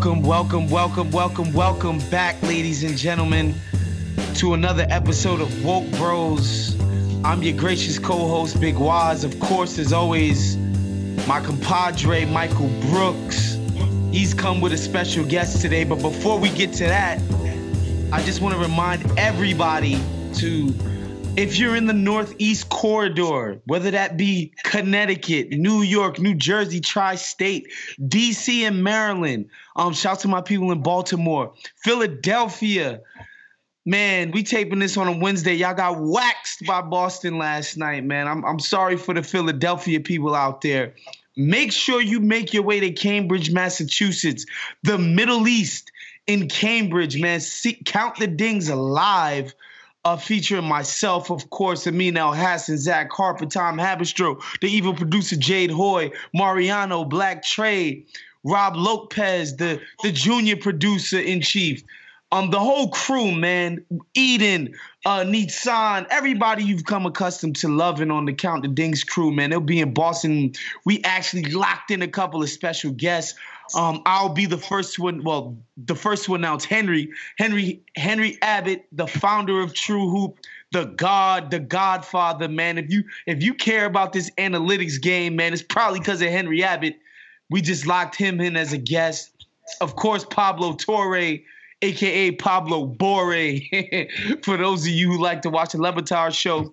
Welcome, welcome, welcome, welcome, welcome back, ladies and gentlemen, to another episode of Woke Bros. I'm your gracious co-host, Big Waz. Of course, as always, my compadre Michael Brooks. He's come with a special guest today, but before we get to that, I just want to remind everybody to if you're in the Northeast corridor, whether that be Connecticut, New York, New Jersey, tri-state, DC, and Maryland, um, shout to my people in Baltimore, Philadelphia. Man, we taping this on a Wednesday. Y'all got waxed by Boston last night, man. I'm I'm sorry for the Philadelphia people out there. Make sure you make your way to Cambridge, Massachusetts, the Middle East in Cambridge, man. See, count the dings alive uh, featuring myself, of course, Amin Elhassan, Zach Harper, Tom Haberstroh, the evil producer Jade Hoy, Mariano, Black Trey, Rob Lopez, the, the junior producer in chief. Um, the whole crew, man, Eden, uh, Nissan, everybody you've come accustomed to loving on the Count the Dings crew, man. They'll be in Boston. We actually locked in a couple of special guests. Um, I'll be the first one. Well, the first to announce Henry, Henry, Henry Abbott, the founder of True Hoop, the God, the Godfather, man. If you if you care about this analytics game, man, it's probably because of Henry Abbott. We just locked him in as a guest. Of course, Pablo Torre aka Pablo Bore. For those of you who like to watch the Le Batard show,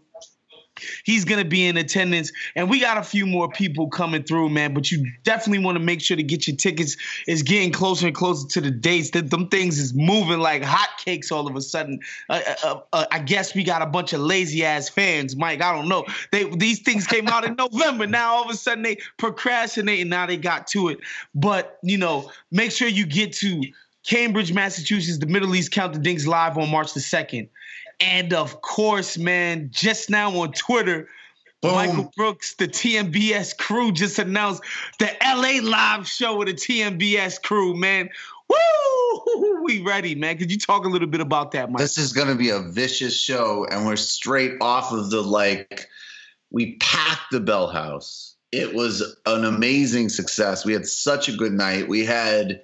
he's gonna be in attendance, and we got a few more people coming through, man. But you definitely want to make sure to get your tickets. It's getting closer and closer to the dates. That them things is moving like hotcakes all of a sudden. Uh, uh, uh, I guess we got a bunch of lazy ass fans, Mike. I don't know. They these things came out in November. Now all of a sudden they procrastinate, and now they got to it. But you know, make sure you get to Cambridge, Massachusetts, the Middle East Count the Dings live on March the 2nd. And of course, man, just now on Twitter, Boom. Michael Brooks, the TMBS crew just announced the LA live show with the TMBS crew, man. Woo! We ready, man. Could you talk a little bit about that, Mike? This is going to be a vicious show, and we're straight off of the like, we packed the Bell House. It was an amazing success. We had such a good night. We had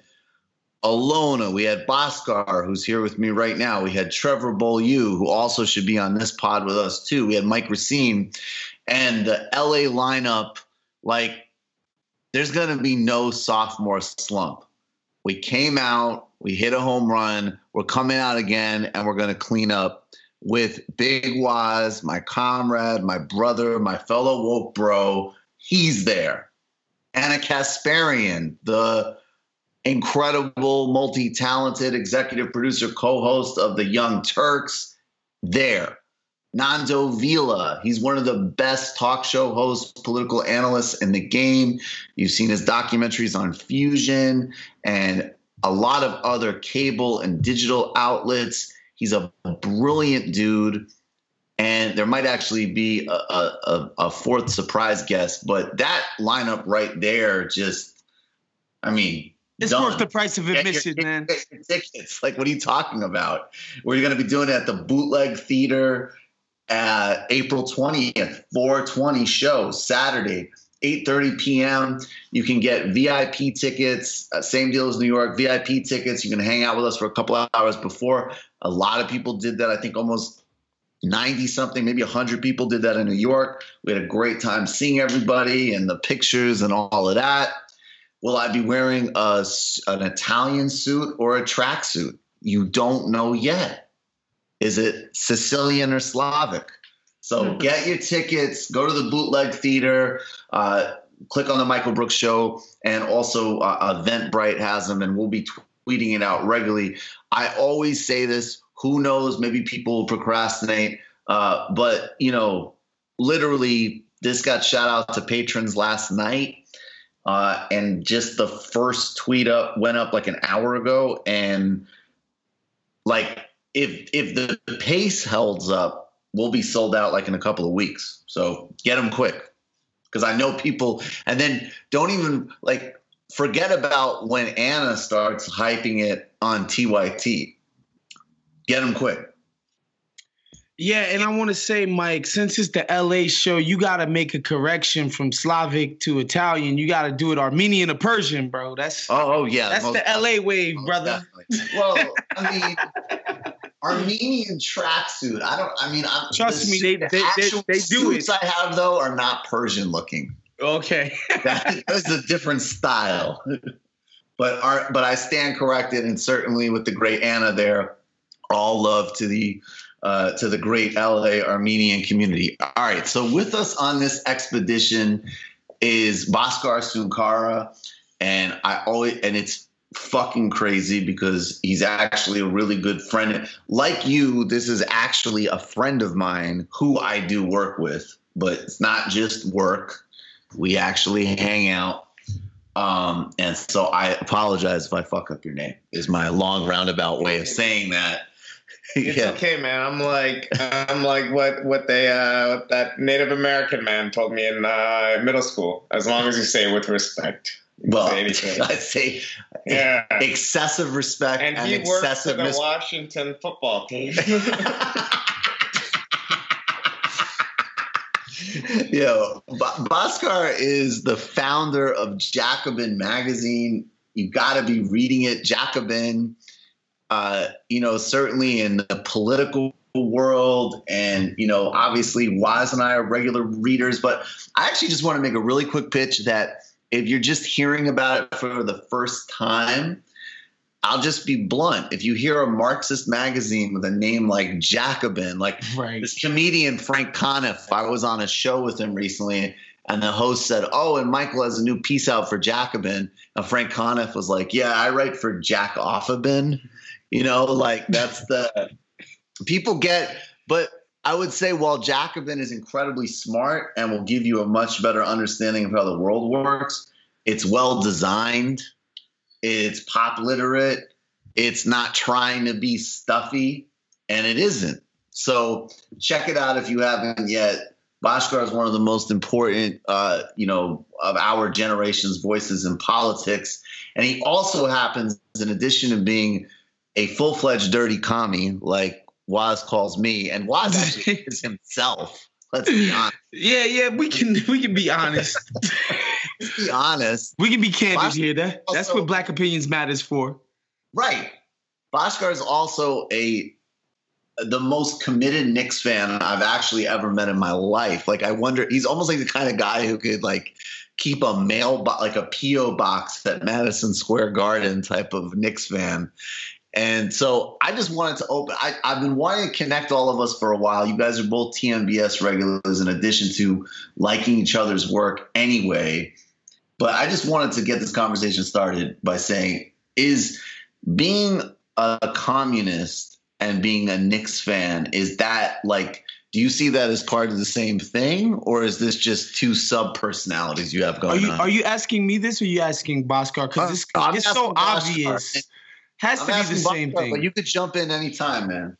Alona, we had Boscar, who's here with me right now. We had Trevor Beaulieu, who also should be on this pod with us too. We had Mike Racine, and the LA lineup. Like, there's going to be no sophomore slump. We came out, we hit a home run. We're coming out again, and we're going to clean up with Big Waz, my comrade, my brother, my fellow woke bro. He's there. Anna Kasparian, the incredible, multi talented executive producer, co host of The Young Turks, there. Nando Vila, he's one of the best talk show hosts, political analysts in the game. You've seen his documentaries on Fusion and a lot of other cable and digital outlets. He's a brilliant dude. And there might actually be a, a, a fourth surprise guest, but that lineup right there just, I mean, it's done. worth the price of admission, man. Tickets. Like, what are you talking about? We're going to be doing it at the Bootleg Theater at April 20th, 420 show, Saturday, 8.30 p.m. You can get VIP tickets, uh, same deal as New York, VIP tickets. You can hang out with us for a couple hours before. A lot of people did that. I think almost 90 something, maybe 100 people did that in New York. We had a great time seeing everybody and the pictures and all of that. Will I be wearing a, an Italian suit or a tracksuit? You don't know yet. Is it Sicilian or Slavic? So get your tickets, go to the Bootleg Theater, uh, click on the Michael Brooks Show, and also uh, Eventbrite has them, and we'll be tweeting it out regularly. I always say this. Who knows? Maybe people will procrastinate, uh, but you know, literally, this got shout out to patrons last night uh, and just the first tweet up went up like an hour ago, and like if if the pace holds up, we'll be sold out like in a couple of weeks. So get them quick, because I know people. And then don't even like forget about when Anna starts hyping it on TYT. Get them quick. Yeah, and I want to say, Mike, since it's the LA show, you got to make a correction from Slavic to Italian. You got to do it Armenian to Persian, bro. That's oh, oh yeah, that's the LA wave, brother. Definitely. Well, I mean, Armenian tracksuit. I don't. I mean, I'm, trust the, me, they the they, they, they do it. I have though are not Persian looking. Okay, that is a different style. but our, but I stand corrected, and certainly with the great Anna there, all love to the uh, to the great LA Armenian community. All right, so with us on this expedition is Bhaskar Sunkara, and I always and it's fucking crazy because he's actually a really good friend. Like you, this is actually a friend of mine who I do work with, but it's not just work. We actually hang out. Um, and so I apologize if I fuck up your name, is my long roundabout way of saying that. It's yeah. okay, man. I'm like I'm like what what they uh what that Native American man told me in uh, middle school. As long as you say it with respect. Well, I say yeah. excessive respect and, and he excessive works for the Washington football team. Yo, Bhaskar is the founder of Jacobin magazine. You've got to be reading it. Jacobin uh, you know, certainly in the political world and you know obviously wise and i are regular readers but i actually just want to make a really quick pitch that if you're just hearing about it for the first time i'll just be blunt. If you hear a marxist magazine with a name like jacobin like right. this comedian frank conniff i was on a show with him recently and the host said oh and michael has a new piece out for jacobin. And frank conniff was like yeah i write for jack offabin you know, like that's the people get, but I would say while Jacobin is incredibly smart and will give you a much better understanding of how the world works, it's well designed, it's pop literate, it's not trying to be stuffy, and it isn't. So check it out if you haven't yet. Bhaskar is one of the most important, uh, you know, of our generation's voices in politics, and he also happens, in addition to being a full fledged dirty commie like Waz calls me, and Waz actually is himself. Let's be honest. Yeah, yeah, we can we can be honest. Let's be honest. We can be candid Bhaskar here. That, also, that's what Black Opinions matters for. Right. Bhaskar is also a the most committed Knicks fan I've actually ever met in my life. Like I wonder, he's almost like the kind of guy who could like keep a mail bo- like a PO box at Madison Square Garden type of Knicks fan. And so I just wanted to open. I, have been wanting to connect all of us for a while. You guys are both TMBS regulars, in addition to liking each other's work anyway. But I just wanted to get this conversation started by saying, is being a communist and being a Knicks fan, is that like, do you see that as part of the same thing, or is this just two sub personalities you have going are you, on? Are you asking me this, or are you asking Bhaskar? Because uh, it's so obvious. Has I'm to be the same thing. But you could jump in anytime, man.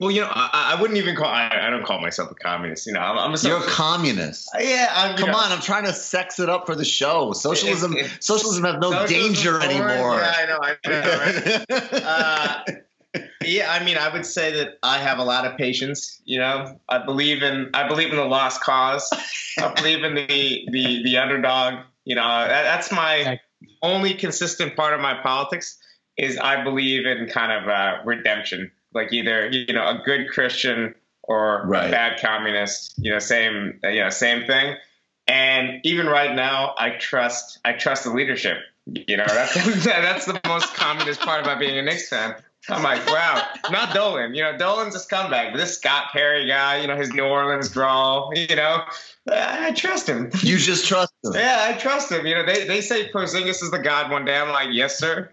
Well, you know, I, I wouldn't even call. I, I, don't call myself a communist. You know, I'm, I'm a. You're a communist. Yeah, I'm, come know, on. I'm trying to sex it up for the show. Socialism, it, it, socialism has no danger anymore. Yeah, I know. I know. Right? uh, yeah, I mean, I would say that I have a lot of patience. You know, I believe in I believe in the lost cause. I believe in the the the underdog. You know, that, that's my only consistent part of my politics is I believe in kind of uh, redemption, like either you know a good Christian or right. a bad communist. You know, same you know same thing. And even right now, I trust I trust the leadership. You know, that's that's the most communist part about being a Knicks fan. I'm like, wow, not Dolan. You know, Dolan's a scumbag, but this Scott Perry guy, you know, his New Orleans drawl, you know, I trust him. You just trust him. yeah, I trust him. You know, they, they say Porzingis is the god one day. I'm like, yes, sir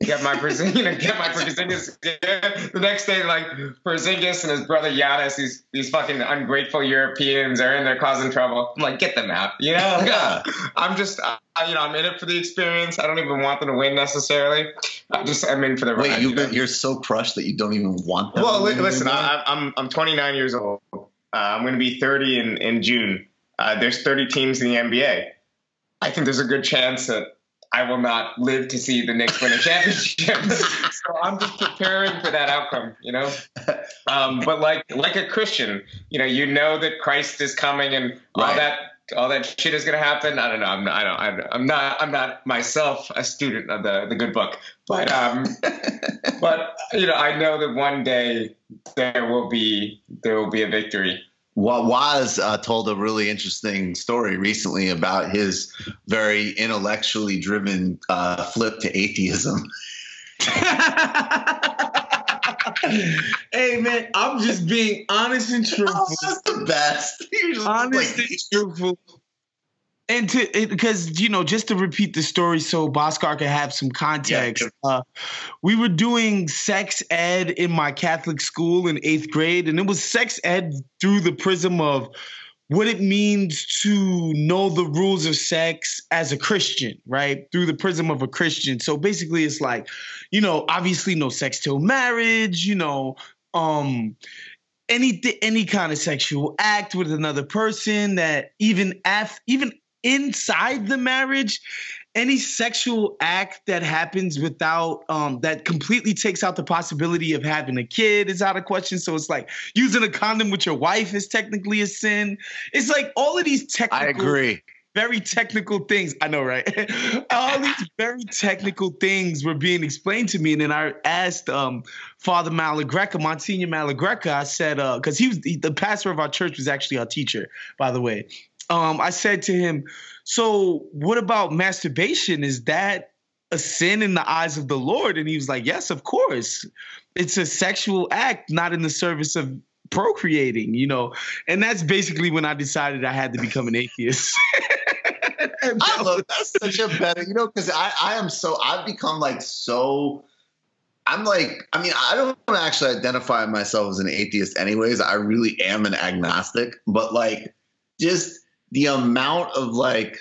get my Porzingis, get my Porzingis. The next day, like Porzingis and his brother Janis, these these fucking ungrateful Europeans are in there causing trouble. I'm like, get them out, you know? Yeah. I'm just, uh, you know, I'm in it for the experience. I don't even want them to win necessarily. I'm just, I'm in for the Wait, you've been, you're so crushed that you don't even want them. Well, listen, I, I'm I'm 29 years old. Uh, I'm going to be 30 in in June. Uh, there's 30 teams in the NBA. I think there's a good chance that I will not live to see the Knicks win a championship. so I'm just preparing for that outcome, you know. Um, but like like a Christian, you know, you know that Christ is coming and all Right. that all that shit is gonna happen. I don't know. I'm not. I don't- I'm not. I'm not myself a student of the the good book, but um, but you know, I know that one day there will be there will be a victory. Wa- Waz uh, told a really interesting story recently about his very intellectually driven uh, flip to atheism. hey man, I'm just being honest and truthful. Oh, that's the best. Honest like- and truthful. And to because you know, just to repeat the story, so Bhaskar can have some context. Uh, we were doing sex ed in my Catholic school in eighth grade, and it was sex ed through the prism of what it means to know the rules of sex as a Christian, right? Through the prism of a Christian. So basically, it's like, you know, obviously no sex till marriage, you know, um, any any kind of sexual act with another person that even af even inside the marriage any sexual act that happens without um that completely takes out the possibility of having a kid is out of question so it's like using a condom with your wife is technically a sin it's like all of these technical I agree. very technical things. I know, right? All these very technical things were being explained to me, and then I asked um, Father Malagreca, Monsignor Malagreca. I said, because he was he, the pastor of our church was actually our teacher, by the way. Um, I said to him, "So, what about masturbation? Is that a sin in the eyes of the Lord?" And he was like, "Yes, of course. It's a sexual act, not in the service of." procreating you know and that's basically when i decided i had to become an atheist I love that's such a better, you know, because I, I am so I've become like so I'm like, I mean, I don't actually identify myself as an atheist anyways. I really am an agnostic, but like just the amount of like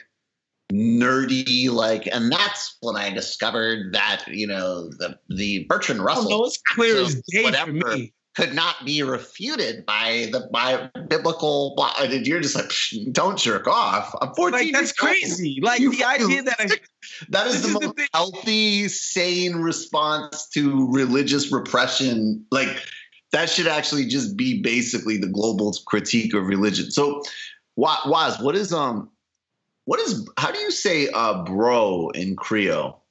nerdy like and that's when I discovered that, you know, the the Bertrand Oh, Russell no, it's clear as day whatever. for me. could not be refuted by the by biblical and you're just like "Psh, don't jerk off. I'm 14 Like that's old. crazy. Like You the idea that I, that is the is most thing. healthy, sane response to religious repression. Like that should actually just be basically the global critique of religion. So, Waz, what is um, what is how do you say uh, bro in Creole?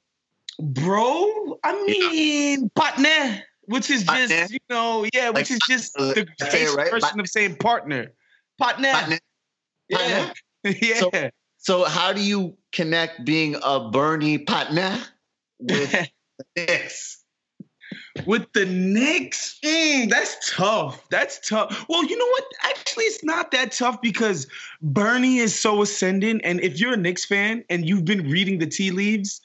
bro, I mean partner, which is just you know, yeah, which Like, is just the I say it basic right? version Partner? of saying partner. Partner. Partner? Yeah. yeah. So- So, how do you connect being a Bernie partner with Knicks? With the Knicks, mm, that's tough. That's tough. Well, you know what? Actually, it's not that tough because Bernie is so ascendant. And if you're a Knicks fan and you've been reading the tea leaves,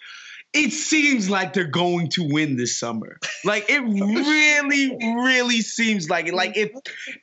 it seems like they're going to win this summer. Like it really, really seems like it. Like if,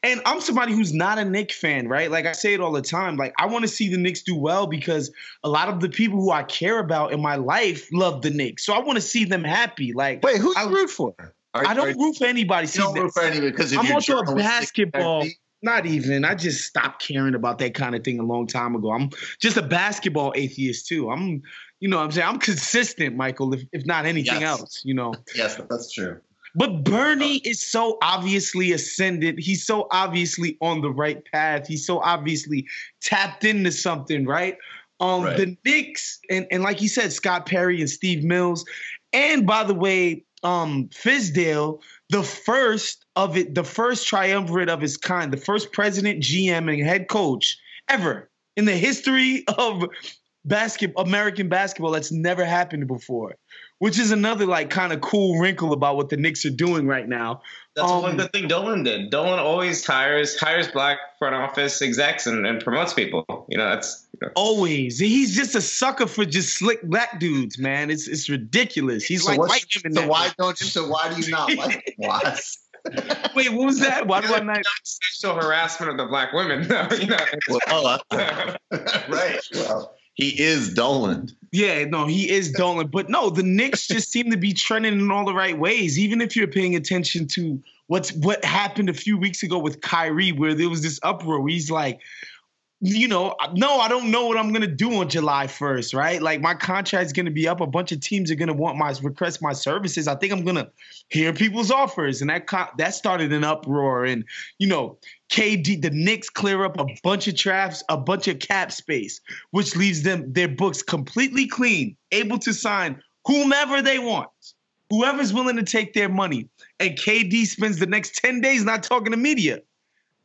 and I'm somebody who's not a Knicks fan, right? Like I say it all the time. Like I want to see the Knicks do well because a lot of the people who I care about in my life love the Knicks. So I want to see them happy. Like Wait, who I- root for? Are- I don't root for anybody. See, don't root for anybody because if I'm also a basketball. Not even. I just stopped caring about that kind of thing a long time ago. I'm just a basketball atheist too. I'm, you know, what I'm saying I'm consistent, Michael. If if not anything Yes. else, you know. Yes, that's true. But Bernie is so obviously ascendant. He's so obviously on the right path. He's so obviously tapped into something, right? Um, Right. the Knicks and and like you said, Scott Perry and Steve Mills, and by the way, um, Fizdale, the first of it, the first triumvirate of his kind, the first president, GM, and head coach ever in the history of basket American basketball that's never happened before. Which is another like kind of cool wrinkle about what the Knicks are doing right now. That's Um, one good thing Dolan did. Dolan always hires hires black front office execs and, and promotes people. You know, that's you know, Always, he's just a sucker for just slick black dudes, man. It's it's ridiculous. He's So like white women. So now. why don't you? So why do you not like Watts? Wait, what was that? Why do I not? sexual harassment of the black women. though, you know. Well, uh, right. Well, he is Dolan. Yeah, no, he is Dolan. But no, the Knicks just seem to be trending in all the right ways. Even if you're paying attention to what's what happened a few weeks ago with Kyrie, where there was this uproar. He's like, you know, no, I don't know what I'm gonna do on July 1st, right? Like my contract's gonna be up. A bunch of teams are gonna want my request my services. I think I'm gonna hear people's offers, and that that started an uproar. And you know, KD, the Knicks clear up a bunch of traps, a bunch of cap space, which leaves them their books completely clean, able to sign whomever they want, whoever's willing to take their money. And KD spends the next 10 days not talking to media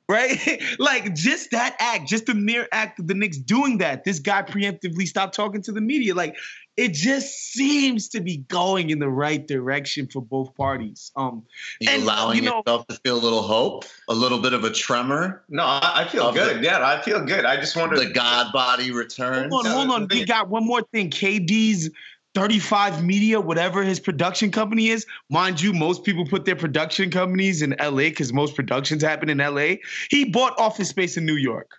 right? like just that act, just the mere act of the Knicks doing that, this guy preemptively stopped talking to the media. Like it just seems to be going in the right direction for both parties. Um, and, allowing you know, yourself to feel a little hope, a little bit of a tremor. No, I, I feel good. The, yeah, I feel good. I just wanted the God body return. Hold on, hold on. We got one more thing. KD's 35 Media, whatever his production company is. Mind you, most people put their production companies in LA because most productions happen in LA. He bought office space in New York.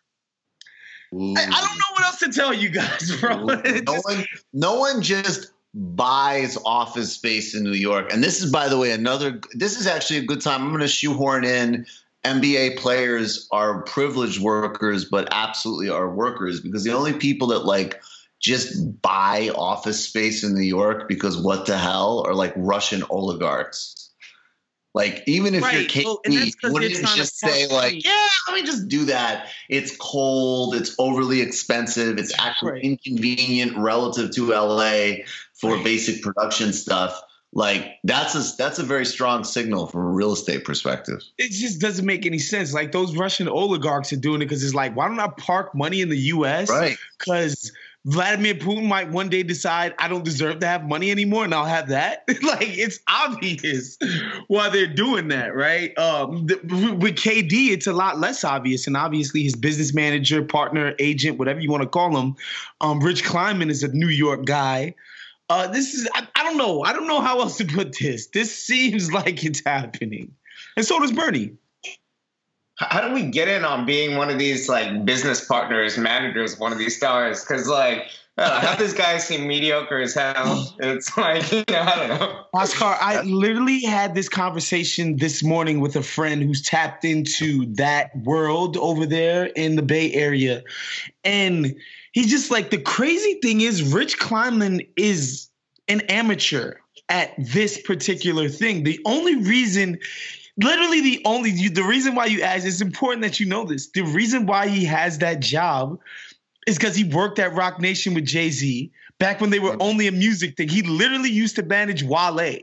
I, I, don't know what else to tell you guys, bro. no, one, no one just buys office space in New York. And this is, by the way, another, this is actually a good time. I'm going to shoehorn in NBA players are privileged workers, but absolutely are workers because the only people that like – just buy office space in New York because what the hell are like Russian oligarchs. Like even if right. you're KD, well, wouldn't you just say like, yeah, let me just do that. It's cold, it's overly expensive, it's actually right. inconvenient relative to LA for right. basic production stuff. Like that's a that's a very strong signal from a real estate perspective. It just doesn't make any sense. Like those Russian oligarchs are doing it because it's like, why don't I park money in the U.S. Right? Because Vladimir Putin might one day decide I don't deserve to have money anymore, and I'll have that. like it's obvious why they're doing that, right? Um, the, with KD, it's a lot less obvious, and obviously his business manager, partner, agent, whatever you want to call him, um, Rich Kleiman is a New York guy. Uh, this is I, I don't know. I don't know how else to put this. This seems like it's happening, and so does Bernie how do we get in on being one of these like business partners, managers, one of these stars? Because like uh, half these guys seem mediocre as hell. It's like you know, I don't know. Oscar, I literally had this conversation this morning with a friend who's tapped into that world over there in the Bay Area, and he's just like the crazy thing is Rich Kleiman is an amateur at this particular thing. The only reason literally the only the reason why you ask it's important that you know this. The reason why he has that job is because he worked at Roc Nation with Jay Z back when they were only a music thing. He literally used to manage Wale.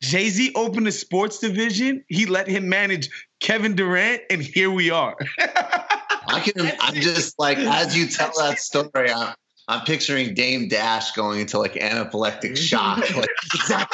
Jay Z opened a sports division. He let him manage Kevin Durant, and here we are. I can. I'm just like as you tell that story. I'm, I'm picturing Dame Dash going into like anaphylactic mm-hmm. shock. Like,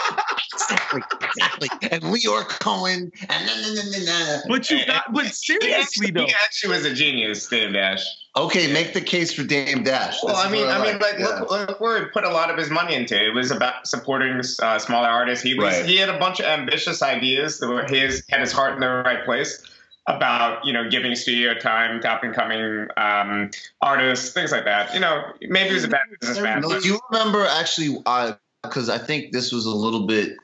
exactly, exactly, exactly. And Lyor Cohen, and nah, nah, nah, nah, But you got, but seriously he actually, though, he actually was a genius, Dame Dash. Okay, make the case for Dame Dash. Well, I mean, I, mean, like, yeah. look, look where he put a lot of his money into. It was about supporting uh, smaller artists. He was, right. he had a bunch of ambitious ideas that were his had his heart in the right place about you know giving studio time to up and coming um, artists, things like that. You know, maybe he was a bad businessman. Do you remember actually? Because uh, I think this was a little bit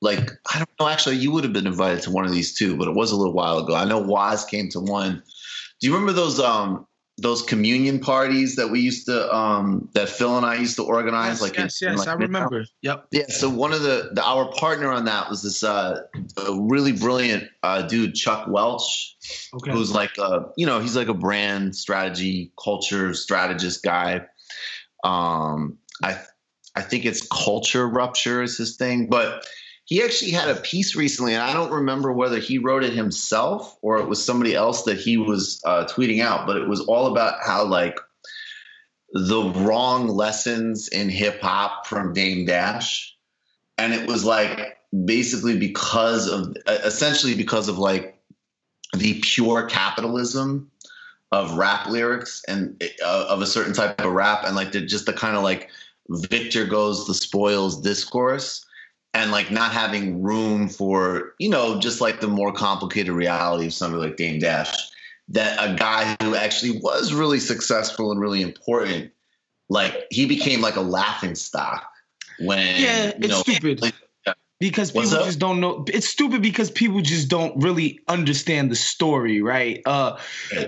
like I don't know. Actually, you would have been invited to one of these too, but it was a little while ago. I know Waz came to one. Do you remember those um those communion parties that we used to um that Phil and I used to organize yes, like yes, in, yes, like I remember. Yep. Yeah, so one of the, the our partner on that was this uh a really brilliant uh dude Chuck Welch okay. who's like a you know, he's like a brand strategy culture strategist guy. Um I I think it's culture rupture is his thing, but he actually had a piece recently, and I don't remember whether he wrote it himself or it was somebody else that he was uh, tweeting out, but it was all about how like the wrong lessons in hip hop from Dame Dash, and it was like basically because of essentially because of like the pure capitalism of rap lyrics and uh, of a certain type of rap and like the, just the kind of like victor goes the spoils discourse and like not having room for you know just like the more complicated reality of somebody like Dame Dash that a guy who actually was really successful and really important like he became like a laughing stock when yeah it's know, stupid like, because people just don't know. It's stupid because people just don't really understand the story, right? Uh,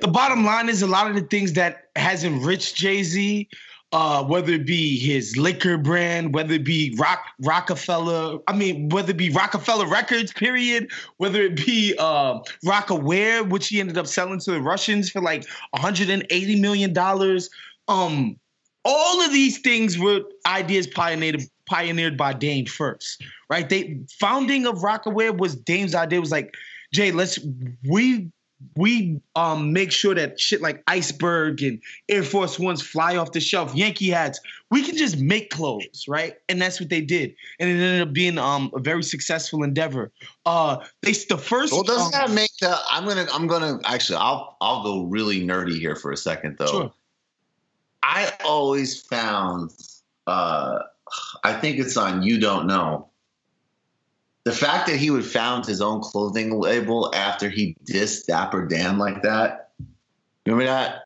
the bottom line is a lot of the things that has enriched Jay Z, uh, whether it be his liquor brand, whether it be Rock Roc-A-Fella, I mean, whether it be Roc-A-Fella Records, period, whether it be uh, Rocawear, which he ended up selling to the Russians for like 180 million dollars. Um, all of these things were ideas pioneered pioneered by Dame first, right? They founding of Rocawear was Dame's idea. Was like, Jay, let's we we um make sure that shit like Iceberg and Air Force Ones fly off the shelf, Yankee hats. We can just make clothes, right? And that's what they did, and it ended up being um a very successful endeavor. Uh, they the first. Well, doesn't um, that make the? I'm gonna I'm gonna actually I'll I'll go really nerdy here for a second though. Sure. I always found uh I think it's on You Don't Know. The fact that he would found his own clothing label after he dissed Dapper Dan like that. Remember that?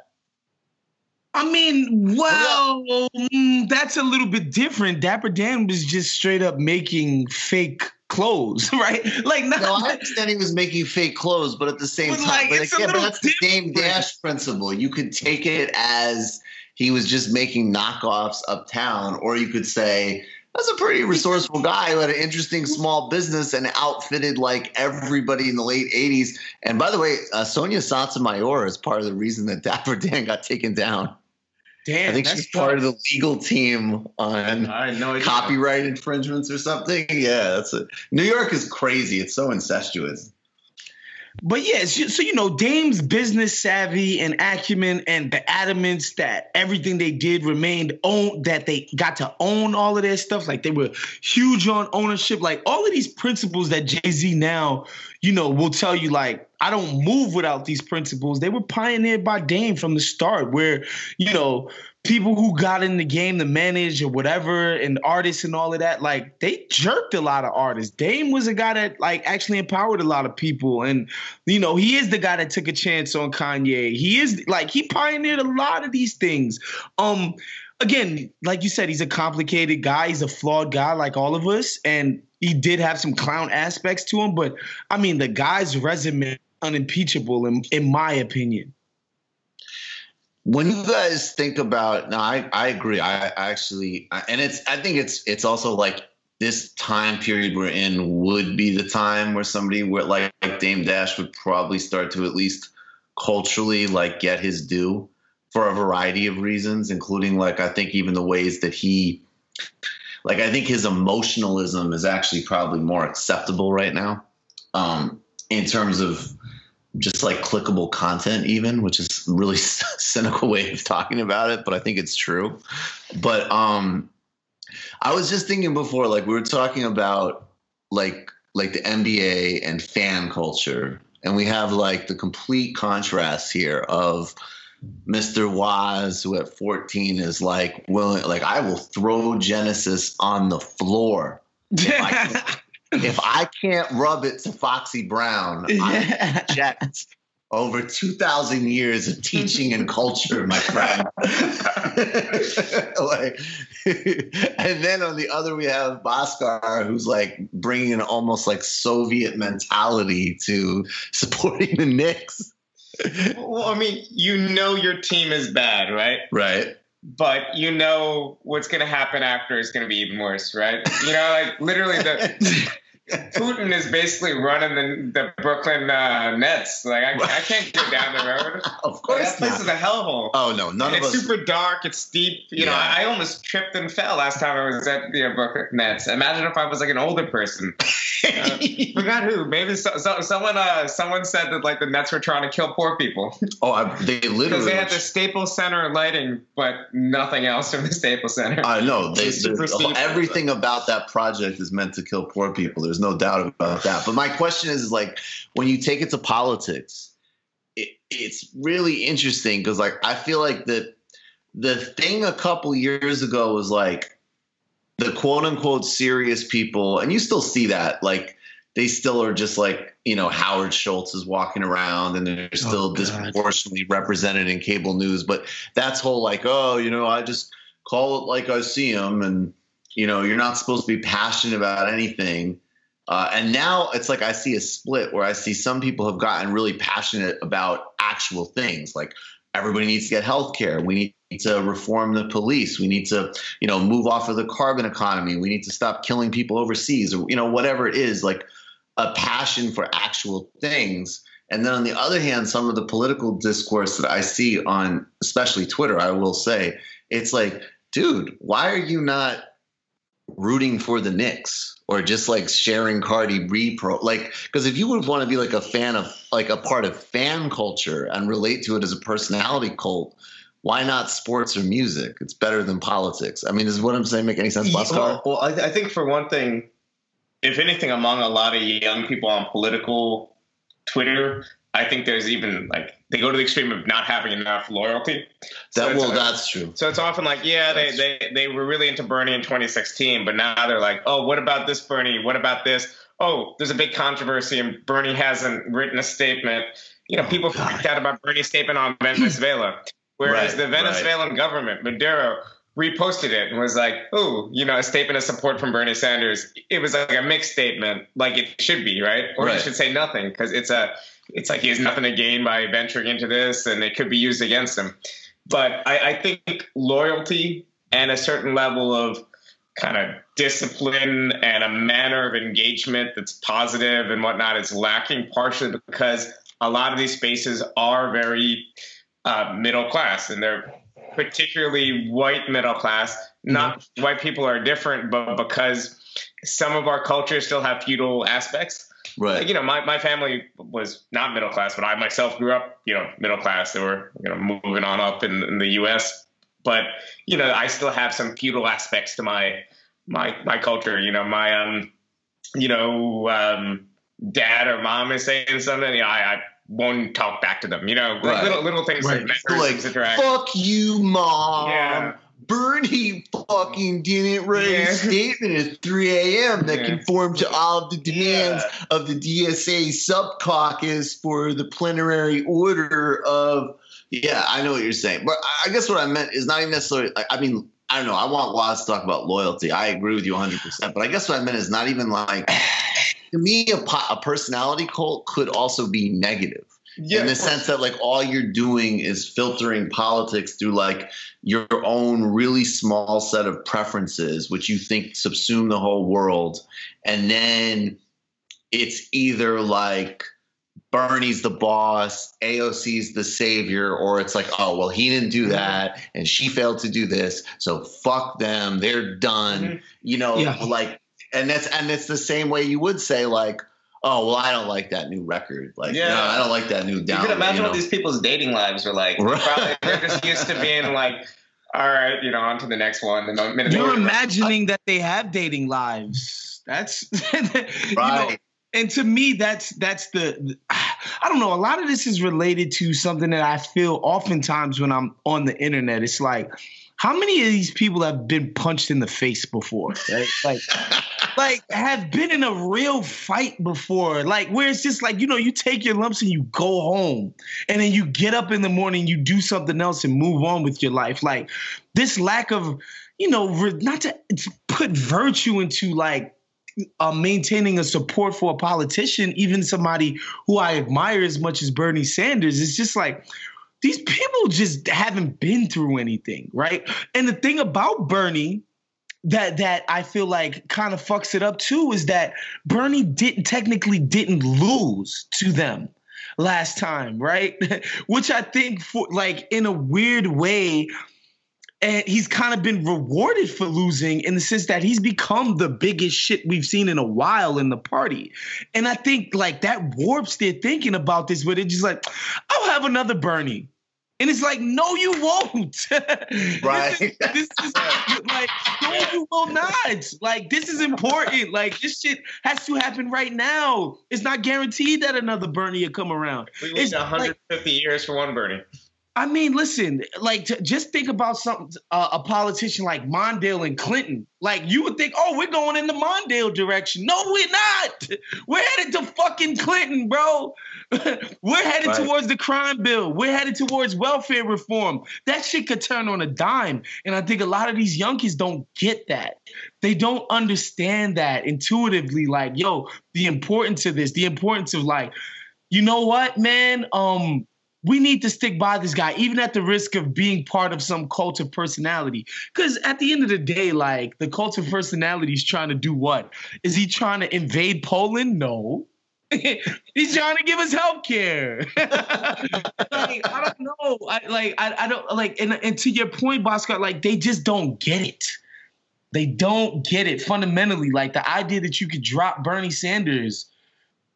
I mean, well, mm, that's a little bit different. Dapper Dan was just straight up making fake clothes, right? Like, not, no, I understand he was making fake clothes, but at the same time, like, but again, but that's the Dame different. Dash principle. You could take it as he was just making knockoffs uptown, or you could say that's a pretty resourceful guy who had an interesting small business and outfitted like everybody in the late '80s. And by the way, uh, Sonia Sotomayor is part of the reason that Dapper Dan got taken down. Damn, I think she's part of the legal team on I no copyright infringements or something. Yeah, that's it. New York is crazy. It's so incestuous. But yes, so you know, Dame's business savvy and acumen and the adamance that everything they did remained own that they got to own all of their stuff. Like they were huge on ownership. Like all of these principles that Jay-Z now, you know, will tell you, like, I don't move without these principles. They were pioneered by Dame from the start, where, you know, people who got in the game to manage or whatever and artists and all of that like they jerked a lot of artists. Dame was a guy that like actually empowered a lot of people. And you know he is the guy that took a chance on kanye. He is like he pioneered a lot of these things. Um again like you said he's a complicated guy. He's a flawed guy like all of us. And he did have some clown aspects to him. But i mean the guy's resume unimpeachable in, in my opinion when you guys think about no i i agree. I, I actually I, and it's i think it's it's also like this time period we're in would be the time where somebody would like, like dame dash would probably start to at least culturally like get his due for a variety of reasons including like i think even the ways that he like i think his emotionalism is actually probably more acceptable right now um in terms of just like clickable content even which is really cynical way of talking about it but i think it's true but um i was just thinking before like we were talking about like like the nba and fan culture and we have like the complete contrast here of Mr. Waz, who at 14 is like willing, like I will throw Genesis on the floor if I, if I can't rub it to Foxy Brown. I reject over 2,000 years of teaching and culture, my friend. like, and then on the other, we have Bhaskar, who's like bringing an almost like Soviet mentality to supporting the Knicks. Well, I mean, you know your team is bad, right? Right. But you know what's going to happen after is going to be even worse, right? You know, like literally the Putin is basically running the, the Brooklyn uh, Nets. Like I, I can't go down the road. Of course that place not. is a hellhole. Oh no, none And of it's us. super dark. It's steep. You know, I almost tripped and fell last time I was at the uh, Brooklyn Nets. Imagine if I was like an older person. Uh, forgot who. Maybe so, so, someone. Uh, someone said that like the Nets were trying to kill poor people oh, I, they because literally. they had the Staples Center lighting, but nothing else from the Staples Center. I know they, everything about that project is meant to kill poor people. There's no doubt about that. But my question is, is like when you take it to politics, it, it's really interesting because like I feel like the the thing a couple years ago was like the quote unquote serious people, and you still see that like they still are just like you know Howard Schultz is walking around and they're oh, still God. disproportionately represented in cable news. But that's whole like oh you know I just call it like I see them and you know you're not supposed to be passionate about anything. Uh, and now it's like I see a split where I see some people have gotten really passionate about actual things like everybody needs to get health care. We need to reform the police. We need to, you know, move off of the carbon economy. We need to stop killing people overseas or, you know, whatever it is, like a passion for actual things. And then on the other hand, some of the political discourse that I see on especially Twitter, I will say, it's like, dude, why are you not rooting for the Knicks? or just like sharing Cardi B pro like because if you would want to be like a fan of like a part of fan culture and relate to it as a personality cult, why not sports or music? It's better than politics. I mean, does what I'm saying make any sense? Well, well I, I think for one thing, if anything, among a lot of young people on political Twitter, I think there's even like they go to the extreme of not having enough loyalty. So that well, that's true. So it's often like, yeah, they, they they were really into Bernie in 2016, but now they're like, oh, what about this Bernie? What about this? Oh, there's a big controversy, and Bernie hasn't written a statement. You know, oh, people oh, freaked out about Bernie's statement on Venezuela, whereas right, the Venezuelan right. government, Maduro, reposted it and was like, "Oh, you know, a statement of support from Bernie Sanders." It was like a mixed statement, like it should be, right? Or right. you should say nothing because it's a it's like he has nothing to gain by venturing into this, and it could be used against him. But I, I think loyalty and a certain level of kind of discipline and a manner of engagement that's positive and whatnot is lacking, partially because a lot of these spaces are very uh, middle class and they're particularly white middle class. Not mm-hmm. white people are different, but because some of our cultures still have feudal aspects Right. Like, you know, my, my family was not middle class, but I myself grew up, you know, middle class. They were, you know, moving on up in, in the U.S. But you know, I still have some feudal aspects to my my my culture. You know, my um, you know, um, dad or mom is saying something, you know, I, I won't talk back to them. You know, right. little little things right. like, like fuck you, mom. Yeah. Bernie fucking didn't write yeah. a statement at 3 a.m. that yeah. conformed to all of the demands yeah. of the DSA sub caucus for the plenary order of. Yeah, I know what you're saying. But I guess what I meant is not even necessarily, I mean, I don't know. I want Waz to talk about loyalty. I agree with you 100%. But I guess what I meant is not even like, to me, a, a personality cult could also be negative yeah, in the sense that like all you're doing is filtering politics through like your own really small set of preferences which you think subsume the whole world and then it's either like Bernie's the boss, AOC's the savior, or it's like, oh, well, he didn't do that and she failed to do this. So fuck them. They're done. Mm-hmm. You know, yeah. like, and that's, and it's the same way you would say, like, oh well, I don't like that new record. Like, yeah, no, I don't like that new. Down, you can imagine you know? what these people's dating lives are like. Right. Probably, they're just used to being like, all right, you know, on to the next one. And You're imagining that they have dating lives. That's right. You know, and to me, that's that's the I don't know. A lot of this is related to something that I feel oftentimes when I'm on the internet. It's like how many of these people have been punched in the face before? Right? Like, like have been in a real fight before. Like where it's just like, you know, you take your lumps and you go home. And then you get up in the morning, you do something else and move on with your life. Like this lack of, you know, not to put virtue into like uh, maintaining a support for a politician, even somebody who I admire as much as Bernie Sanders, it's just like these people just haven't been through anything, right? And the thing about Bernie that that I feel like kind of fucks it up too is that Bernie didn't technically didn't lose to them last time, right? Which I think for like in a weird way and he's kind of been rewarded for losing in the sense that he's become the biggest shit we've seen in a while in the party. And I think like that warps their thinking about this, but it's just like, I'll have another Bernie. And it's like, no, you won't. Right. this, is, this is like, no, you will not. Like, this is important. Like, this shit has to happen right now. It's not guaranteed that another Bernie will come around. We wait 150 like, years for one Bernie. I mean, listen, like t- just think about something uh, a politician like Mondale and Clinton. Like you would think, oh, we're going in the Mondale direction. No, we're not. We're headed to fucking Clinton, bro. we're headed right. towards the crime bill. We're headed towards welfare reform. That shit could turn on a dime. And I think a lot of these young kids don't get that. They don't understand that intuitively. Like, yo, the importance of this, the importance of like, you know what, man? Um, we need to stick by this guy, even at the risk of being part of some cult of personality. Because at the end of the day, like the cult of personality is trying to do what? Is he trying to invade Poland? No. He's trying to give us health care. like, I don't know. I like I, I don't like and, and to your point, Bosco, like they just don't get it. They don't get it fundamentally. Like the idea that you could drop Bernie Sanders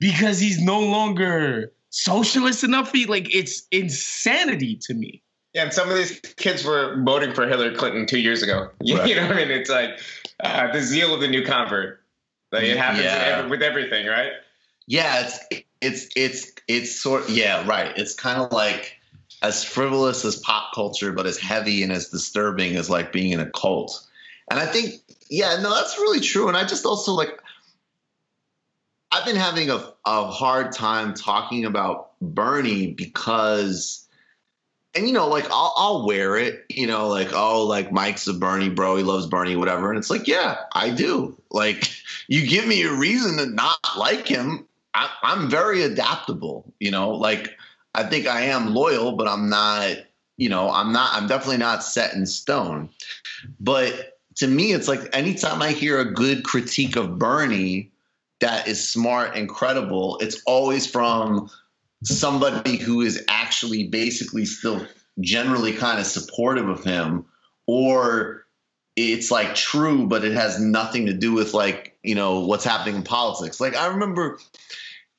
because he's no longer socialist enough for you. Like it's insanity to me. Yeah, and some of these kids were voting for Hillary Clinton two years ago. You, right. you know what I mean? It's like uh, the zeal of the new convert. Like it happens yeah. with everything, right? Yeah, it's it's it's it's sort yeah, right. It's kind of like as frivolous as pop culture, but as heavy and as disturbing as like being in a cult. And I think, yeah, no, that's really true. And I just also like I've been having a, a hard time talking about Bernie because, and you know, like I'll, I'll wear it, you know, like, oh, like Mike's a Bernie bro, he loves Bernie, whatever. And it's like, yeah, I do. Like, you give me a reason to not like him. I, I'm very adaptable, you know, like I think I am loyal, but I'm not, you know, I'm not, I'm definitely not set in stone. But to me, it's like anytime I hear a good critique of Bernie, that is smart and credible, it's always from somebody who is actually basically still generally kind of supportive of him or it's like true but it has nothing to do with like you know what's happening in politics. Like i remember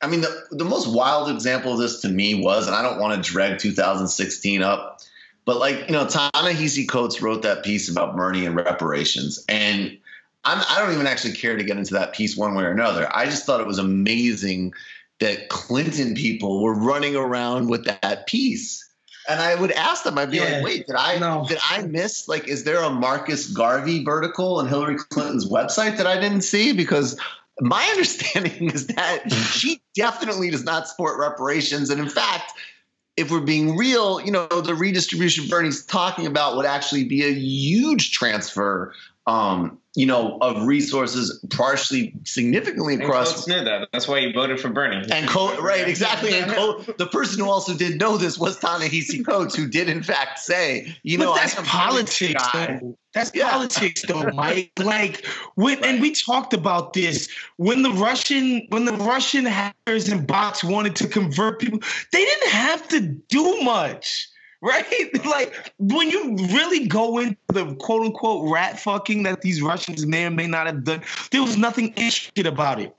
i mean the, the most wild example of this to me was and i don't want to drag 2016 up but like you know ta-nehisi coates wrote that piece about bernie and reparations and I'm, I do not even actually care to get into that piece one way or another. I just thought it was amazing that Clinton people were running around with that piece. And I would ask them, I'd be yeah, like, wait, did I no. did I miss like is there a Marcus Garvey vertical on Hillary Clinton's website that I didn't see? Because my understanding is that she definitely does not support reparations. And in fact, if we're being real, you know, the redistribution Bernie's talking about would actually be a huge transfer um, you know, of resources partially significantly across. And knew that. That's why he voted for Bernie. And Co- right, exactly. And Co- the person who also did know this was Ta-Nehisi Coates, who did in fact say, you but know, that's politics. Though. That's yeah. politics, though, Mike. like when, and we talked about this when the Russian when the Russian hackers and bots wanted to convert people, they didn't have to do much right? Like when you really go into the quote unquote rat fucking that these Russians may or may not have done, there was nothing intricate about it.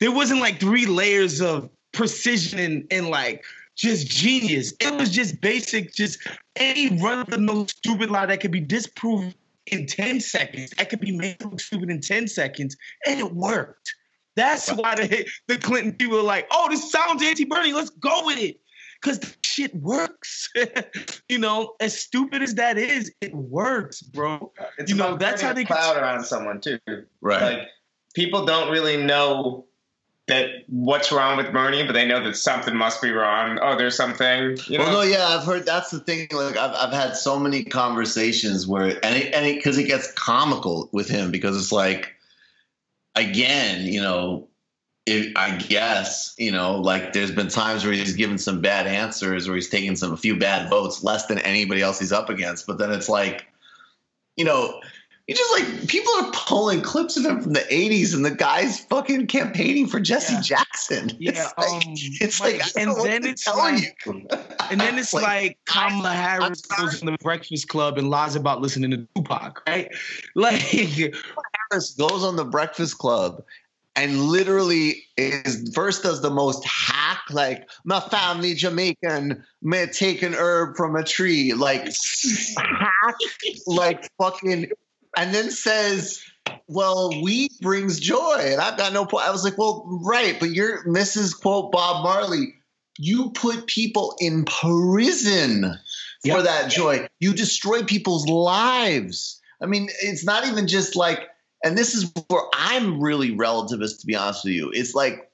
There wasn't like three layers of precision and, and like just genius. It was just basic, just any run of the mill stupid lie that could be disproved in 10 seconds. That could be made look stupid in 10 seconds. And it worked. That's why the, the Clinton people were like, oh, this sounds anti-Bernie. Let's go with it because shit works. you know, as stupid as that is, it works, bro. It's you know, that's how they cloud around someone too. Right. Like people don't really know that what's wrong with Bernie, but they know that something must be wrong. Oh, there's something. You know? Well, no, yeah, I've heard that's the thing. Like, I've, I've had so many conversations where, and it, and because it, it gets comical with him because it's like, again, you know, it, I guess you know, like there's been times where he's given some bad answers, or he's taken some a few bad votes, less than anybody else he's up against. But then it's like, you know, you just like people are pulling clips of him from the '80s, and the guy's fucking campaigning for Jesse yeah. Jackson. Yeah, it's like, um, it's like, and then it's like, and then it's like, like Kamala Harris goes in the Breakfast Club and lies about listening to Tupac, right? Like Harris goes on the Breakfast Club and literally is first does the most hack like my family Jamaican may take an herb from a tree like hack like fucking and then says well weed brings joy and I've got no point I was like well right but you're Mrs. quote Bob Marley you put people in prison for that joy. You destroy people's lives. I mean, it's not even just like, and this is where I'm really relativist, to be honest with you. It's like,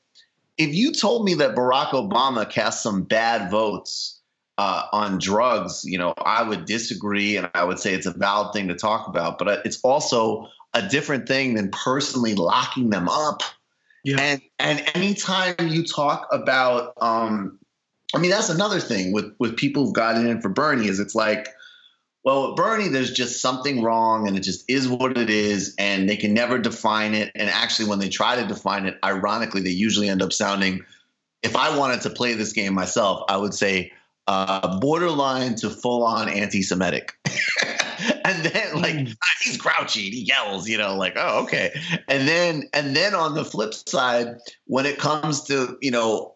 if you told me that Barack Obama cast some bad votes uh, on drugs, you know, I would disagree and I would say it's a valid thing to talk about. But uh, it's also a different thing than personally locking them up. Yeah. And and anytime you talk about, um, I mean, that's another thing with with people who've gotten in for Bernie is it's like, well, with Bernie, there's just something wrong, and it just is what it is, and they can never define it. And actually, when they try to define it, ironically, they usually end up sounding. If I wanted to play this game myself, I would say uh, borderline to full on anti Semitic. and then like mm. he's grouchy he yells you know like oh okay and then and then on the flip side when it comes to you know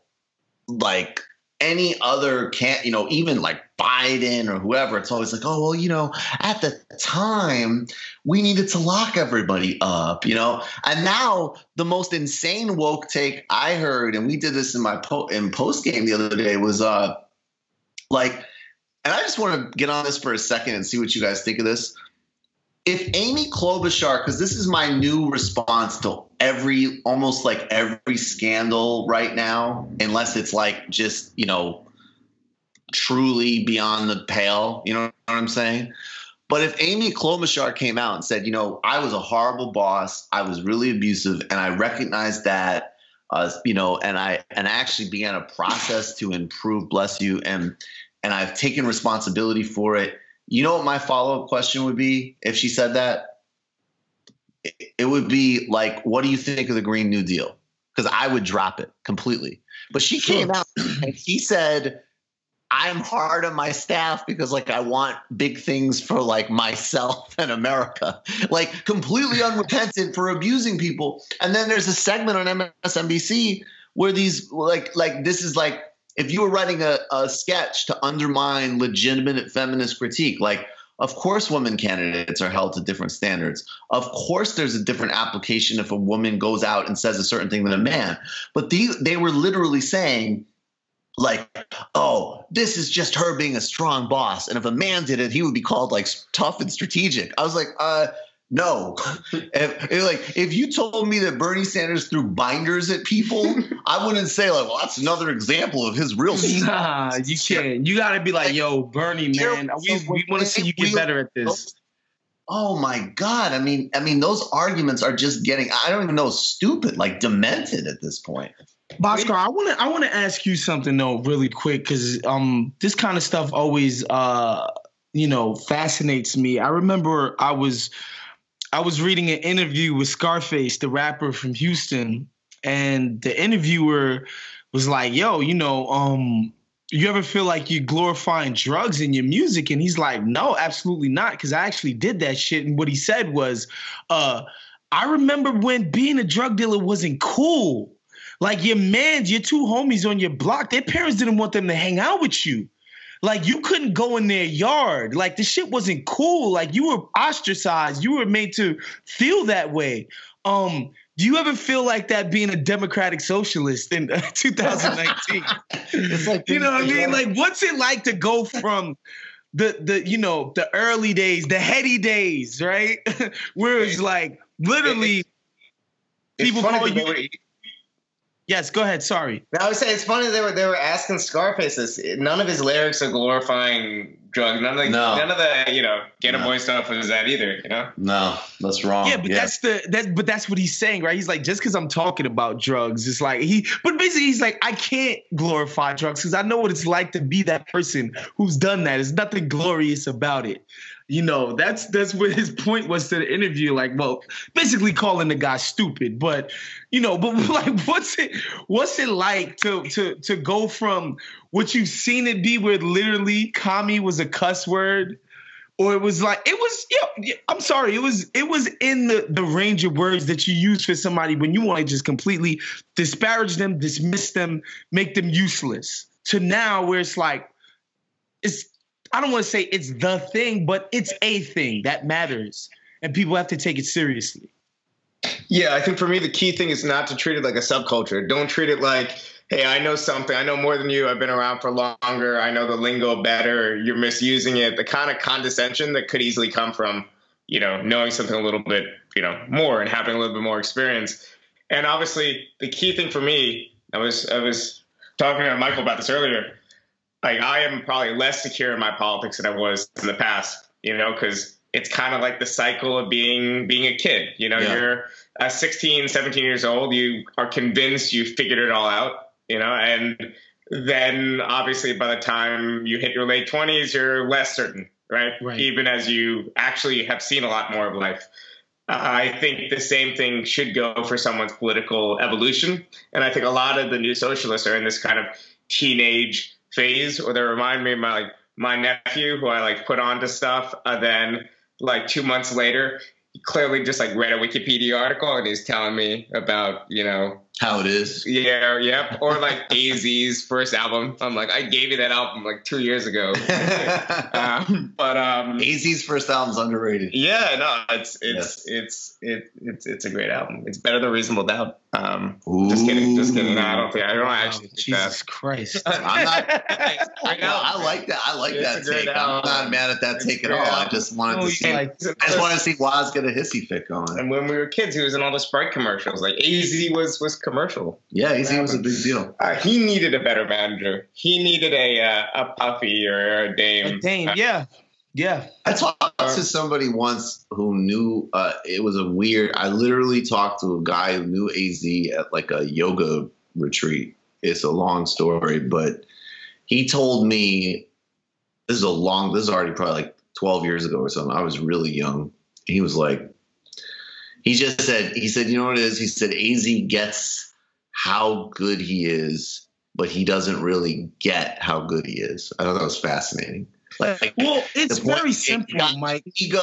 like any other can't you know even like biden or whoever it's always like oh well you know at the time we needed to lock everybody up you know and now the most insane woke take i heard and we did this in my po- in post game the other day was uh like and I just want to get on this for a second and see what you guys think of this. If Amy Klobuchar, because this is my new response to every, almost like every scandal right now, unless it's like just, you know, truly beyond the pale, you know what I'm saying? But if Amy Klobuchar came out and said, you know, I was a horrible boss, I was really abusive, and I recognized that, uh, you know, and I and I actually began a process to improve, bless you, and and I've taken responsibility for it. You know what my follow up question would be if she said that? It would be like, what do you think of the Green New Deal? Because I would drop it completely. But she came out and she said, I'm hard on my staff because like I want big things for like myself and America. Like completely unrepentant for abusing people. And then there's a segment on MSNBC where these like like this is like if you were writing a, a sketch to undermine legitimate feminist critique, like of course, women candidates are held to different standards. Of course, there's a different application if a woman goes out and says a certain thing than a man. But they, they were literally saying, like, oh, this is just her being a strong boss. And if a man did it, he would be called like tough and strategic. I was like, uh, no. if, if, like if you told me that Bernie Sanders threw binders at people, I wouldn't say like, well, that's another example of his real. Nah, you can't. You got to be like, yo, Bernie, man, we, we want to see you get better at this. Oh my God! I mean, I mean, those arguments are just getting—I don't even know, stupid, like demented at this point. Bhaskar, I want to I want to ask you something though, really quick, because um, this kind of stuff always uh, you know, fascinates me. I remember I was I was reading an interview with Scarface, the rapper from Houston, and the interviewer was like, "Yo, you know, um, you ever feel like you're glorifying drugs in your music?" And he's like, "No, absolutely not, because I actually did that shit." And what he said was, uh, "I remember when being a drug dealer wasn't cool." Like your mans, your two homies on your block, their parents didn't want them to hang out with you. Like you couldn't go in their yard. Like the shit wasn't cool. Like you were ostracized. You were made to feel that way. Um, do you ever feel like that being a democratic socialist in 2019? it's like you know what I mean? Like what's it like to go from the the you know the early days, the heady days, right? Where it's like literally people call you Yes, go ahead. Sorry. I would say it's funny they were they were asking Scarface this. None of his lyrics are glorifying drugs. None of the no. none of the you know get a no. boy stuff was that either. You know. No, that's wrong. Yeah, but yeah. that's the that but that's what he's saying, right? He's like just because I'm talking about drugs, it's like he. But basically, he's like I can't glorify drugs because I know what it's like to be that person who's done that. There's nothing glorious about it you know that's that's what his point was to the interview like well basically calling the guy stupid but you know but like what's it what's it like to to to go from what you've seen it be where literally commie was a cuss word or it was like it was yeah, I'm sorry it was it was in the the range of words that you use for somebody when you want to just completely disparage them dismiss them make them useless to now where it's like it's I don't want to say it's the thing, but it's a thing that matters, and people have to take it seriously. Yeah, I think for me the key thing is not to treat it like a subculture. Don't treat it like hey, I know something. I know more than you. I've been around for longer. I know the lingo better. You're misusing it. The kind of condescension that could easily come from, you know, knowing something a little bit, you know, more and having a little bit more experience. And obviously, the key thing for me, I was I was talking to Michael about this earlier. Like, I am probably less secure in my politics than I was in the past. You know, because it's kind of like the cycle of being being a kid. You know, yeah. you're uh, 16, 17 years old. You are convinced you figured it all out you know, and then obviously by the time you hit your late 20s, you're less certain, right? right. Even as you actually have seen a lot more of life. Uh, I think the same thing should go for someone's political evolution. And I think a lot of the new socialists are in this kind of teenage phase, or they remind me of my like my nephew who I like put onto stuff. Uh, then like two months later, he clearly just like read a Wikipedia article and he's telling me about, you know, how it is. Yeah, yep. Or like AZ's first album. I'm like, I gave you that album like two years ago. um, but um AZ's first album's underrated. Yeah, no, it's it's yes. it's it, it's it's a great album. It's better than Reasonable Doubt. Um Ooh. just kidding, just kidding. No, I don't think I don't actually think Jesus that. Christ. I'm not I, I, I, like that. I like it's that take. Album. I'm not mad at that it's take at all. Album. I just wanted oh, to see like, I just wanted to see Waz get a hissy fit going. And when we were kids, he was in all the Sprite commercials. Like AZ was was commercial. Yeah, he was a big deal. Uh, he needed a better manager. He needed a uh, a puffy or a dame. A dame, uh, yeah. Yeah. I talked to somebody once who knew uh, it was a weird. I literally talked to a guy who knew AZ at like a yoga retreat. It's a long story, but he told me this is a long, this is already probably like 12 years ago or something. I was really young. He was like, he just said, he said, you know what it is? He said, AZ gets how good he is, but he doesn't really get how good he is. I thought that was fascinating. Like, well, it's very simple, Mike. Ego,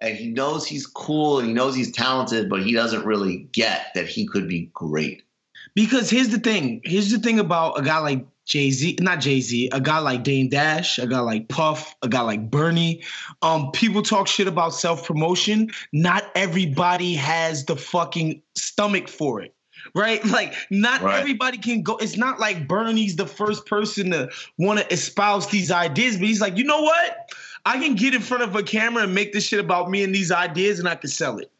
and he knows he's cool and he knows he's talented, but he doesn't really get that he could be great. Because here's the thing. Here's the thing about a guy like Jay Z, not Jay Z, a guy like Dame Dash, a guy like Puff, a guy like Bernie. Um, people talk shit about self promotion. Not everybody has the fucking stomach for it right? Like, not right. everybody can go. It's not like Bernie's the first person to want to espouse these ideas, but he's like, you know what? I can get in front of a camera and make this shit about me and these ideas, and I can sell it.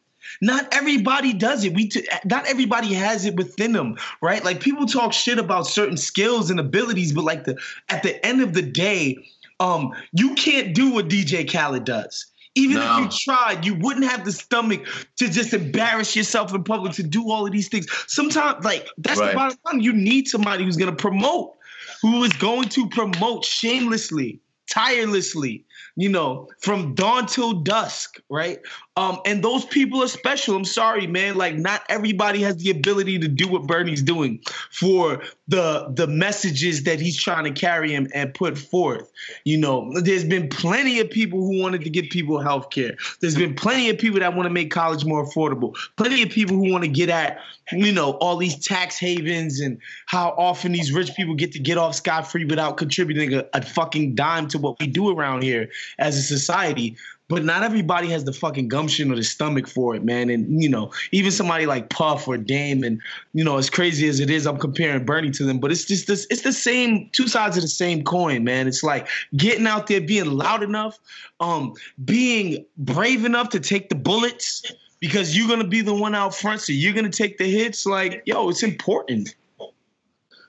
Not everybody does it. We t- not everybody has it within them, right? Like people talk shit about certain skills and abilities, but like the at the end of the day, um, you can't do what DJ Khaled does. Even no. if you tried, you wouldn't have the stomach to just embarrass yourself in public to do all of these things. Sometimes, like that's right. the bottom line. You need somebody who's going to promote, who is going to promote shamelessly, tirelessly, you know, from dawn till dusk, right? Um, and those people are special. I'm sorry, man. Like, not everybody has the ability to do what Bernie's doing for the the messages that he's trying to carry him and put forth. You know, there's been plenty of people who wanted to give people health care. There's been plenty of people that want to make college more affordable. Plenty of people who want to get at, you know, all these tax havens and how often these rich people get to get off scot free without contributing a, a fucking dime to what we do around here as a society. But not everybody has the fucking gumption or the stomach for it, man. And you know, even somebody like Puff or Dame, and you know, as crazy as it is, I'm comparing Bernie to them, but it's just this. It's the same two sides of the same coin, man. It's like getting out there, being loud enough, um, being brave enough to take the bullets because you're gonna be the one out front, so you're gonna take the hits. Like, yo, it's important.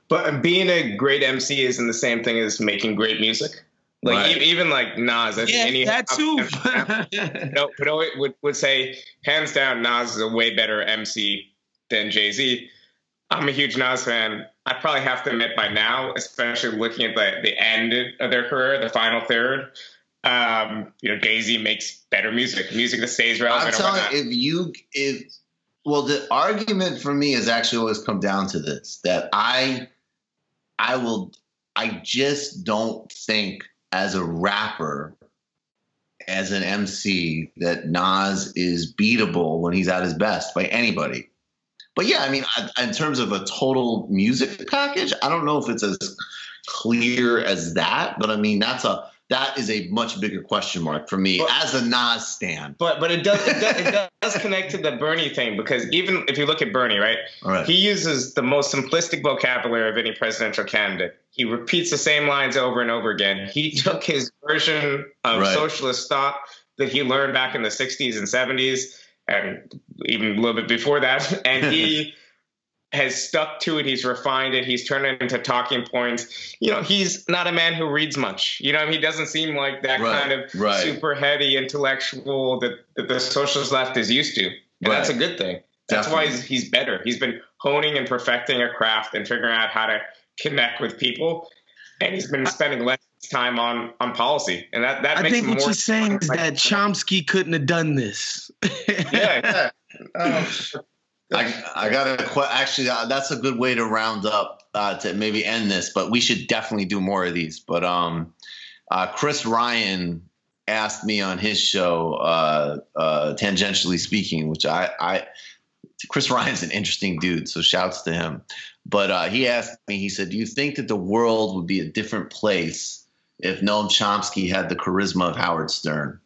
But being a great MC isn't the same thing as making great music. Like right. even like Nas, I yeah, any that too. no, but I would would say hands down, Nas is a way better MC than Jay Z. I'm a huge Nas fan. I probably have to admit by now, especially looking at the the end of their career, the final third. Um, you know, Jay Z makes better music, music that stays relevant. I'm telling you, if you if well, the argument for me has actually always come down to this: that I I will I just don't think as a rapper, as an MC, that Nas is beatable when he's at his best by anybody. But yeah, I mean, in terms of a total music package, I don't know if it's as clear as that. But I mean, that's a that is a much bigger question mark for me But- as a Nas stan. But but it does it does, it does connect to the Bernie thing because even if you look at Bernie, right, right. he uses the most simplistic vocabulary of any presidential candidate. He repeats the same lines over and over again. He took his version of Right. socialist thought that he learned back in the 60s and 70s and even a little bit before that, and he has stuck to it. He's refined it. He's turned it into talking points. You know, he's not a man who reads much. You know, he doesn't seem like that Right, kind of right. super heady intellectual that, that the socialist left is used to. And that's a good thing. That's why he's, he's better. He's been honing and perfecting a craft and figuring out how to connect with people. And he's been spending less time on on policy. And that, that I makes think what more you're saying is that Chomsky couldn't have done this. yeah, yeah. Um, I, I got a question. actually uh, that's a good way to round up uh, to maybe end this, but we should definitely do more of these. But um, uh, Chris Ryan asked me on his show, uh, uh, tangentially speaking, which I, I Chris Ryan's an interesting dude, so shouts to him. But uh, he asked me, he said, "Do you think that the world would be a different place if Noam Chomsky had the charisma of Howard Stern?"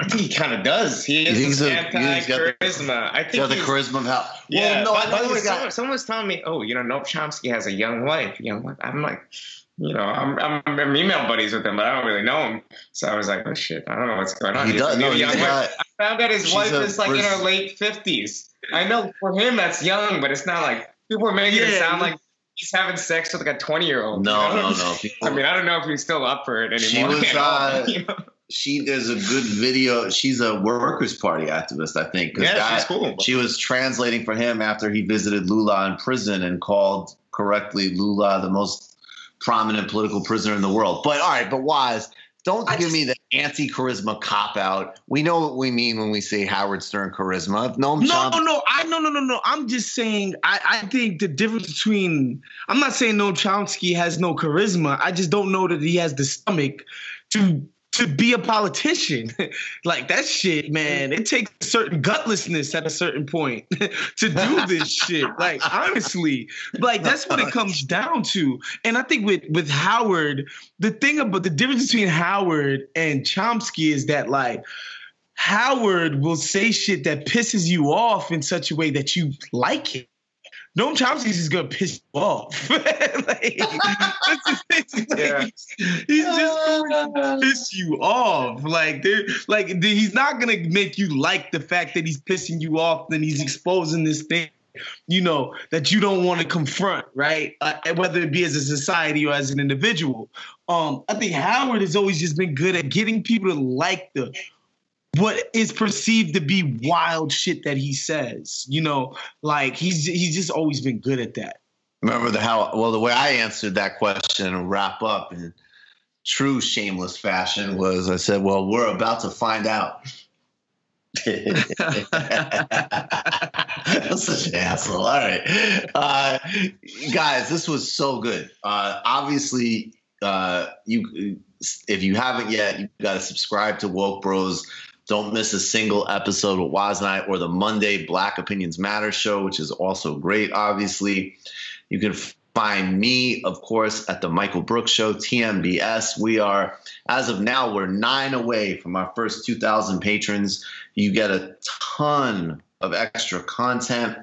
I think he kind of does. He You is so? this You think he's got the- anti-charisma. I Does he think have the charisma of Howard? Yeah. No. by, the way, someone, was telling me, "Oh, you know, Noam Chomsky has a young wife." Young wife. I'm like, you know, I'm, I'm, I'm email buddies with him, but I don't really know him. So I was like, oh shit, I don't know what's going on. he does. No, young got. I found out his wife is like in her late fifties. I know for him that's young, but it's not like people are making it Yeah. sound like he's having sex with like a twenty year old. No, no, no. I mean, I don't know if he's still up for it anymore. She was, uh, you know? She there's a good video. She's a workers' party activist, I think. 'cause Yeah, that- she's cool. She was translating for him after he visited Lula in prison and called correctly Lula the most prominent political prisoner in the world. But all right, but Wise, don't I give just- me the anti-charisma cop out. We know what we mean when we say Howard Stern charisma. If Noam No, Chomsky- no, I no, no, no, no. I'm just saying. I, I think the difference between. I'm not saying no Chomsky has no charisma. I just don't know that he has the stomach to to be a politician. like that shit, man. It takes a certain gutlessness at a certain point to do this shit. Like honestly, like that's what it comes down to. And I think with with Howard, the thing about the difference between Howard and Chomsky is that like. Howard will say shit that pisses you off in such a way that you like it. Noam Chomsky's just gonna piss you off. like, that's just- it's like, Yeah. He's just to piss you off. Like like he's not gonna make you like the fact that he's pissing you off. Then he's exposing this thing, you know, that you don't want to confront, right? Uh, whether it be as a society or as an individual. Um, I think Howard has always just been good at getting people to like the what is perceived to be wild shit that he says. You know, like he's he's just always been good at that. Remember the how well the way I answered that question and wrap up in true shameless fashion was I said, "Well, we're about to find out." I'm such an asshole. All right, uh, guys, this was so good. Uh, obviously, uh, you if you haven't yet, you got to subscribe to Woke Bros. Don't miss a single episode of Waz and I or the Monday Black Opinions Matter show, which is also great. Obviously, you can find me, of course, at the Michael Brooks Show, TMBS. We are, as of now, we're nine away from our first 2,000 patrons. You get a ton of extra content.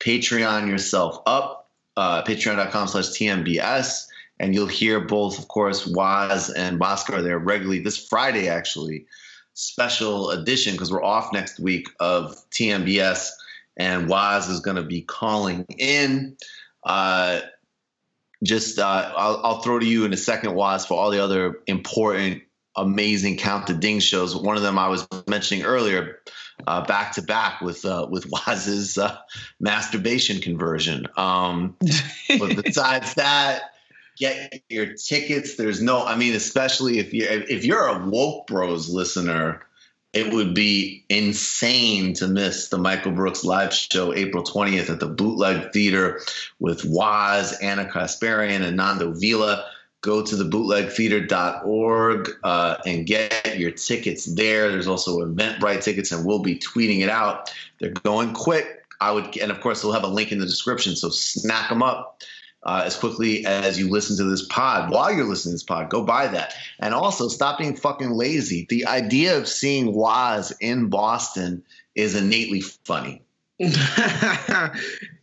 Patreon yourself up, uh, patreon.com slash TMBS. And you'll hear both, of course, Waz and Bhaskar there regularly this Friday, actually. Special edition because we're off next week of TMBS, and Waz is going to be calling in. Uh, just uh, I'll, I'll throw to you in a second, Waz, for all the other important, amazing Count the Ding shows. One of them I was mentioning earlier, uh, back to back with uh, with Waz's uh, masturbation conversion. Um, but besides that, get your tickets. There's no, I mean, especially if you if you're a woke bros listener, it would be insane to miss the Michael Brooks live show April 20th at the Bootleg Theater with Waz, Ana Kasparian, and Nando Vila. Go to the bootlegtheater.org uh, and get your tickets there. There's also Eventbrite tickets, and we'll be tweeting it out. They're going quick. I would, and of course, we'll have a link in the description. So snack them up uh, as quickly as you listen to this pod. While you're listening to this pod, go buy that. And also, stop being fucking lazy. The idea of seeing Waz in Boston is innately funny.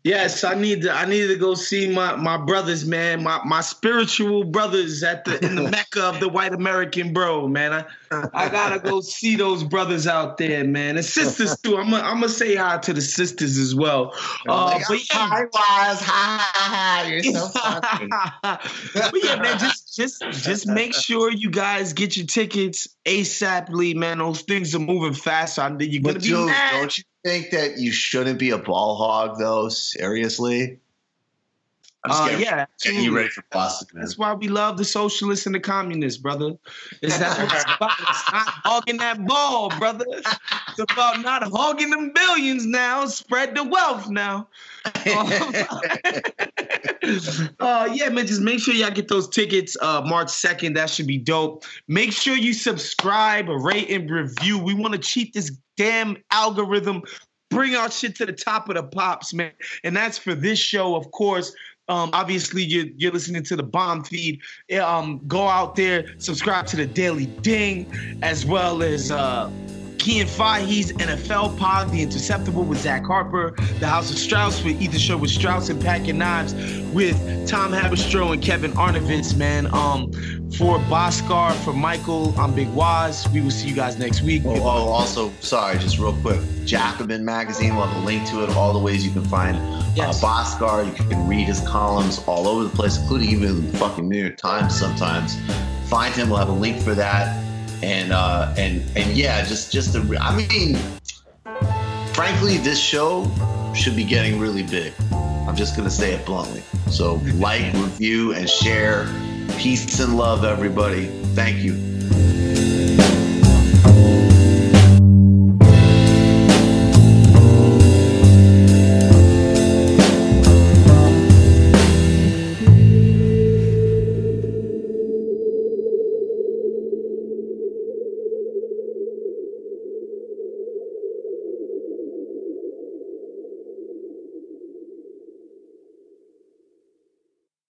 yes, I need to. I need to go see my my brothers, man. My my spiritual brothers at the in the mecca of the white American bro, man. I I gotta go see those brothers out there, man, and sisters too. I'm gonna I'm gonna say hi to the sisters as well. Uh, but yeah, hi, Waz. Hi, hi, you're so funny. but yeah, man, just just just make sure you guys get your tickets asaply, man. Those things are moving fast. So you're gonna but be dude, mad. don't you think that you shouldn't be a ball hog though? Seriously? I'm just Uh, getting, yeah, getting you ready for Boston, man. That's why we love the socialists and the communists, brother. Is that what it's about? It's not hogging that ball, brother. It's about not hogging them billions now. Spread the wealth now. uh, yeah, man, just make sure y'all get those tickets uh, March 2nd. That should be dope. Make sure you subscribe, rate, and review. We want to cheat this damn algorithm. Bring our shit to the top of the pops, man. And that's for this show, of course. Um, obviously, you're, you're listening to the bomb feed. Um, go out there, subscribe to the Daily Ding, as well as uh, Kean Fahi's NFL pod, The Interceptable with Zach Harper, The House of Strauss with Ethan Show with Strauss and Packing Knives with Tom Haberstroh and Kevin Arnovitz, man. Um, for Bhaskar, for Michael, I'm Big Waz. We will see you guys next week. Oh, oh, also, sorry, just real quick. Jacobin magazine, we'll have a link to it, all the ways you can find Yes. uh, Bhaskar. You can read his columns all over the place, including even the fucking New York Times sometimes. Find him, we'll have a link for that. And uh, and and yeah, just just the I mean, frankly, this show should be getting really big. I'm just gonna say it bluntly. So like, review, and share. Peace and love, everybody. Thank you.